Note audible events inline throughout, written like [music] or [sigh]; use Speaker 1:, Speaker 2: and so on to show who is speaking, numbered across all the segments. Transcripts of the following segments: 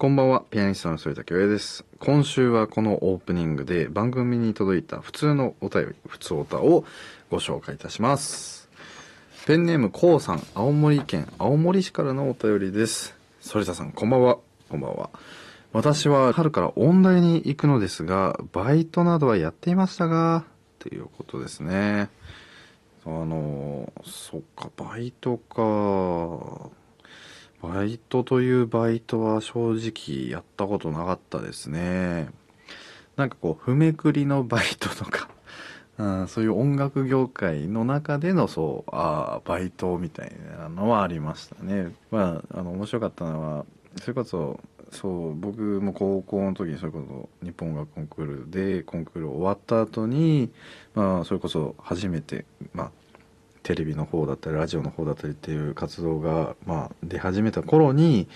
Speaker 1: こんばんは、ピアニストの反田恭平です。今週はこのオープニングで番組に届いた普通のお便り、普通おたをご紹介いたします。ペンネームこうさん、青森県青森市からのお便りです。反田さん、こんばんは。こんばんは。私は春から音大に行くのですが、バイトなどはやっていましたが、ということですね。あの、そっか、バイトか。バイトというバイトは正直やったことなかったですね。なんかこう、譜めくりのバイトとか、[laughs] うん、そういう音楽業界の中でのそう、ああ、バイトみたいなのはありましたね。まあ、あの、面白かったのは、それこそ、そう、僕も高校の時にそれこそ日本音楽コンクールでコンクール終わった後に、まあ、それこそ初めて、まあ、テレビの方だったりラジオの方だったりっていう活動が、まあ、出始めた頃に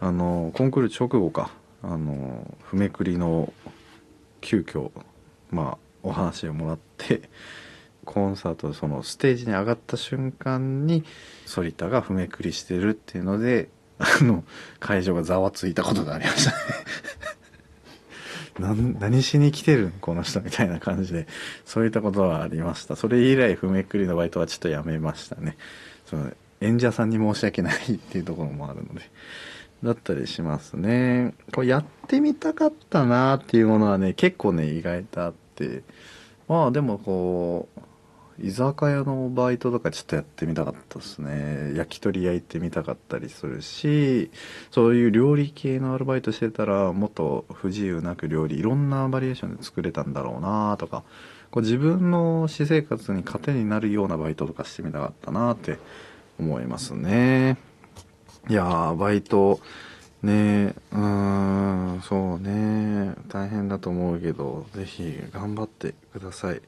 Speaker 1: あのコンクール直後かあの譜めくりの急遽まあお話をもらってコンサートそのステージに上がった瞬間に反田が譜めくりしてるっていうのであの会場がざわついたことがありましたね。何しに来てるん？この人みたいな感じでそういったことはありました。それ以来ふめくりのバイトはちょっとやめましたね。その演者さんに申し訳ないっていうところもあるのでだったりしますね。これやってみたかったなっていうものはね結構ね意外とあって。まあでもこう居酒屋のバイトとかちょっとやってみたかったですね。焼き鳥焼いてみたかったりするしそういう料理系のアルバイトしてたらもっと不自由なく料理いろんなバリエーションで作れたんだろうなとかこう自分の私生活に糧になるようなバイトとかしてみたかったなって思いますね。いやバイトねうんそうね大変だと思うけどぜひ頑張ってください。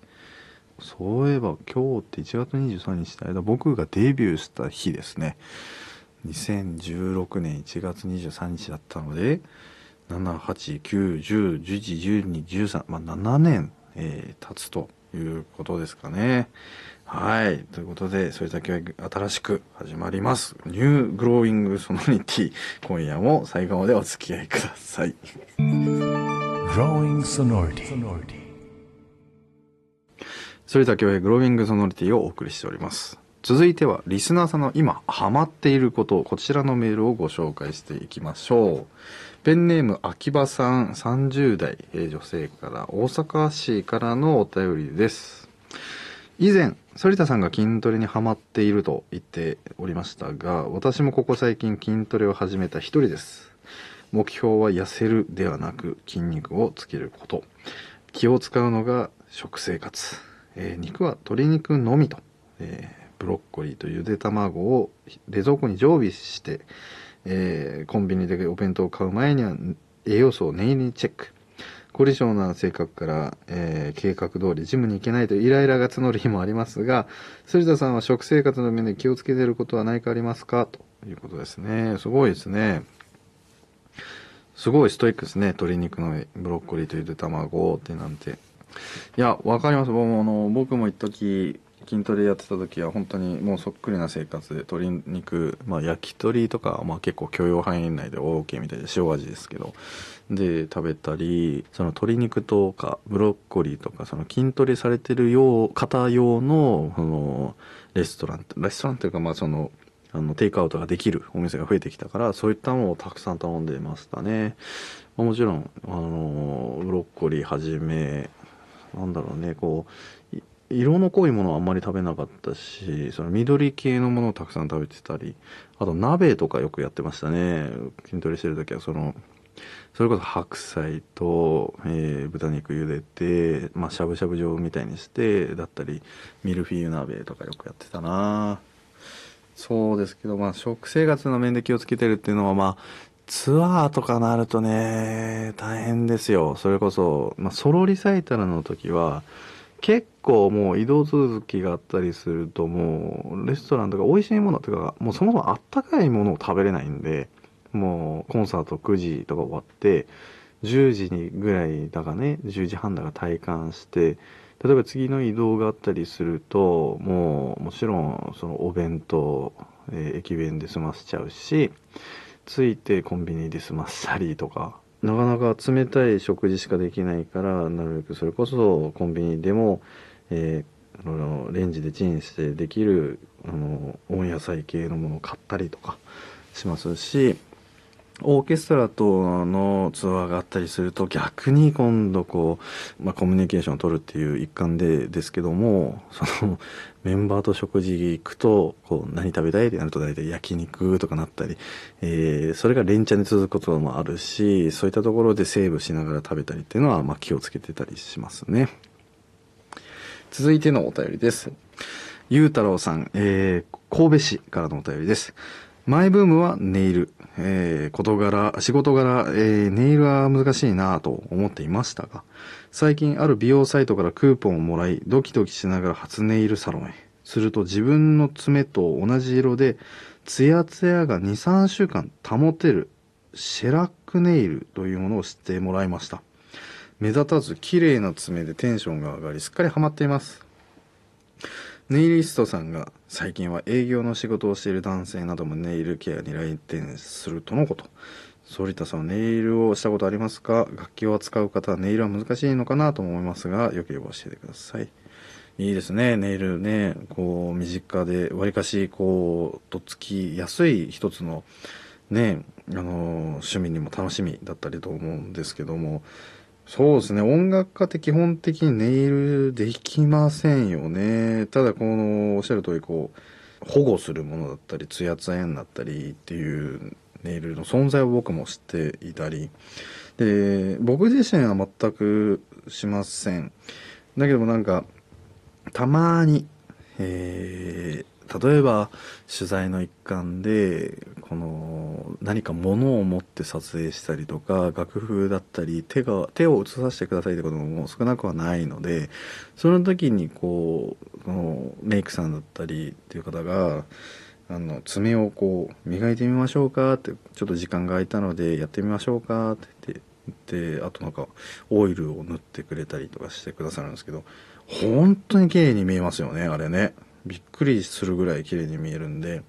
Speaker 1: そういえば今日って1月23日で間僕がデビューした日ですね。2016年1月23日だったので78910111213まあ7年、えー経つということですかね。はい。ということでそれだけ新しく始まります。ニューグローイングソノリティ今夜も最後までお付き合いください。
Speaker 2: Growing sonority.
Speaker 1: それではグロービングソノリティをお送りしております。続いてはリスナーさんの今ハマっていることをこちらのメールをご紹介していきましょう。ペンネーム秋葉さん30代え女性から大阪市からのお便りです。以前反田さんが筋トレにハマっていると言っておりましたが私もここ最近筋トレを始めた一人です。目標は痩せるではなく筋肉をつけること。気を使うのが食生活、えー肉は鶏肉のみと、えーブロッコリーとゆで卵を冷蔵庫に常備して、えーコンビニでお弁当を買う前には栄養素を念入りにチェック。凝り性な性格から、えー計画通りジムに行けないとイライラが募る日もありますが反田さんは食生活の面で気をつけてることは何かありますか？ということですね。すごいですね。すごいストイックですね。鶏肉のブロッコリーとゆで卵ってなんて。いやわかります。僕もあの僕も一時筋トレやってた時は本当にもうそっくりな生活で鶏肉、まあ、焼き鳥とかまあ結構許容範囲内で OK みたいで塩味ですけどで食べたりその鶏肉とかブロッコリーとかその筋トレされてるよう方用のそのレストランレストランというかまあそのあのテイクアウトができるお店が増えてきたからそういったものをたくさん頼んでましたね、もちろんあのブロッコリーはじめなんだろうねこう色の濃いものはあんまり食べなかったしその緑系のものをたくさん食べてたりあと鍋とかよくやってましたね。筋トレしてる時はそのそれこそ白菜と、えー豚肉茹でて、まあ、しゃぶしゃぶ状みたいにしてだったりミルフィーユ鍋とかよくやってたな。そうですけど、まあ、食生活の面で気をつけてるっていうのは、まあ、ツアーとかなるとね、大変ですよ。それこそ、まあ、ソロリサイタルの時は、結構もう移動続きがあったりするともうレストランとか美味しいものとかもうそもそもあったかいものを食べれないんでもうコンサート9時とか終わって10時にぐらいだかね10時半だか体感して例えば次の移動があったりするともうもちろんそのお弁当、えー駅弁で済ませちゃうしついてコンビニで済ましたりとか。なかなか冷たい食事しかできないからなるべくそれこそコンビニでも、えー、あのレンジでチンしてできるあの温野菜系のものを買ったりとかしますしオーケストラとのツアーがあったりすると逆に今度こう、まあ、コミュニケーションを取るっていう一環でですけどもその [laughs] メンバーと食事行くとこう何食べたいってなると大体焼肉とかなったり、えー、それが連チャンで続くこともあるしそういったところでセーブしながら食べたりっていうのは、まあ、気をつけてたりしますね。続いてのお便りです。ゆうたろうさん、えー、神戸市からのお便りです。マイブームはネイル。えー、事柄、仕事柄、えー、ネイルは難しいなと思っていましたが、最近ある美容サイトからクーポンをもらい、ドキドキしながら初ネイルサロンへ。すると自分の爪と同じ色で、ツヤツヤが2、3週間保てる、シェラックネイルというものを知ってもらいました。目立たず綺麗な爪でテンションが上がり、すっかりハマっています。ネイリストさんが最近は営業の仕事をしている男性などもネイルケアに来店するとのこと。反田さんはネイルをしたことありますか？楽器を扱う方はネイルは難しいのかなと思いますが、よければ教えてください。いいですね、ネイルね、こう、身近で、わりかし、こう、とっつきやすい一つの、ね、あの、趣味にも楽しみだったりと思うんですけども、そうですね。音楽家って基本的にネイルできませんよね。ただ、この、おっしゃる通り、こう、保護するものだったり、ツヤツヤになったりっていうネイルの存在を僕も知っていたり。で、僕自身は全くしません。だけどもなんか、たまに、えー、例えば取材の一環でこの何か物を持って撮影したりとか楽譜だったり手が手を写させてくださいってことも少なくはないのでその時にこうこのメイクさんだったりっていう方があの爪をこう磨いてみましょうかってちょっと時間が空いたのでやってみましょうかって言ってであとなんかオイルを塗ってくれたりとかしてくださるんですけど本当に綺麗に見えますよねあれね。びっくりするぐらい綺麗に見えるんで。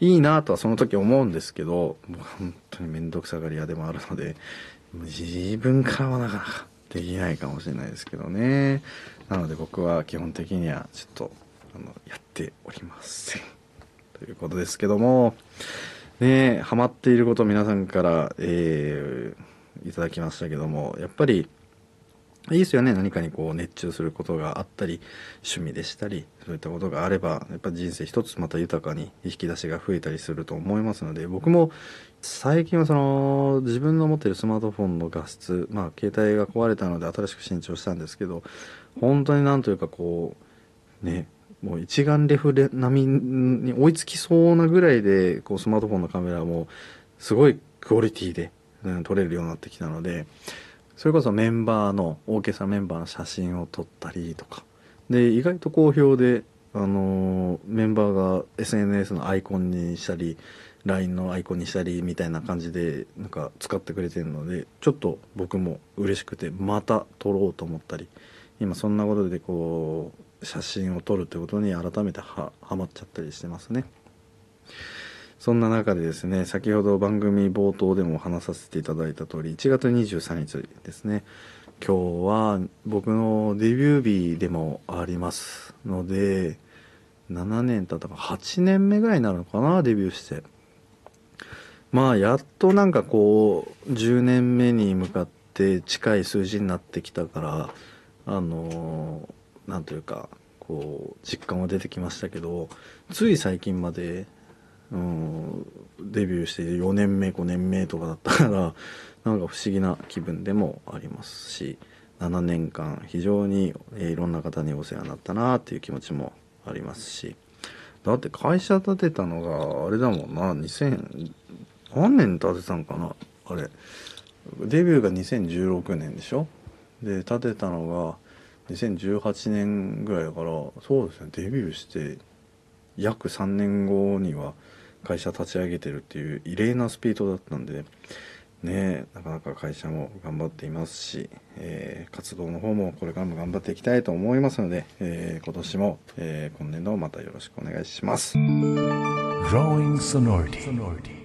Speaker 1: いいなとはその時思うんですけど本当に面倒くさがり屋でもあるので自分からはなかなかできないかもしれないですけどね。なので僕は基本的にはちょっとあのやっておりません。ということですけどもねハマっていること皆さんから、えー、いただきましたけどもやっぱりいいですよね。何かにこう熱中することがあったり趣味でしたりそういったことがあればやっぱ人生一つまた豊かに引き出しが増えたりすると思いますので僕も最近はその自分の持ってるスマートフォンの画質まあ携帯が壊れたので新しく新調したんですけど本当になんというかこうねもう一眼レフで並みに追いつきそうなぐらいでこうスマートフォンのカメラもすごいクオリティで、うん、撮れるようになってきたのでそれこそメンバーのオーケストラメンバーの写真を撮ったりとかで意外と好評であのメンバーが SNS のアイコンにしたり LINE のアイコンにしたりみたいな感じでなんか使ってくれてるのでちょっと僕も嬉しくてまた撮ろうと思ったり今そんなことでこう写真を撮るってことに改めてははまっちゃったりしてますね。そんな中でですね、先ほど番組冒頭でも話させていただいた通り、1月23日ですね、今日は僕のデビュー日でもありますので、7年経ったか8年目ぐらいになるのかな、デビューして。まあ、やっとなんかこう、10年目に向かって近い数字になってきたから、あのなんというか、こう、実感は出てきましたけど、つい最近までうん、デビューして4年目5年目とかだったから [laughs] なんか不思議な気分でもありますし7年間非常に、いろんな方にお世話になったなっていう気持ちもありますし。だって会社建てたのがあれだもんな2000何年建てたのかなあれ。デビューが2016年でしょ？で建てたのが2018年ぐらいだからそうですねデビューして約3年後には会社立ち上げてるっていう異例なスピードだったんでねなかなか会社も頑張っていますし、えー、活動の方もこれからも頑張っていきたいと思いますので、えー、今年も、えー、今年度またよろしくお願いします。Growing Sonority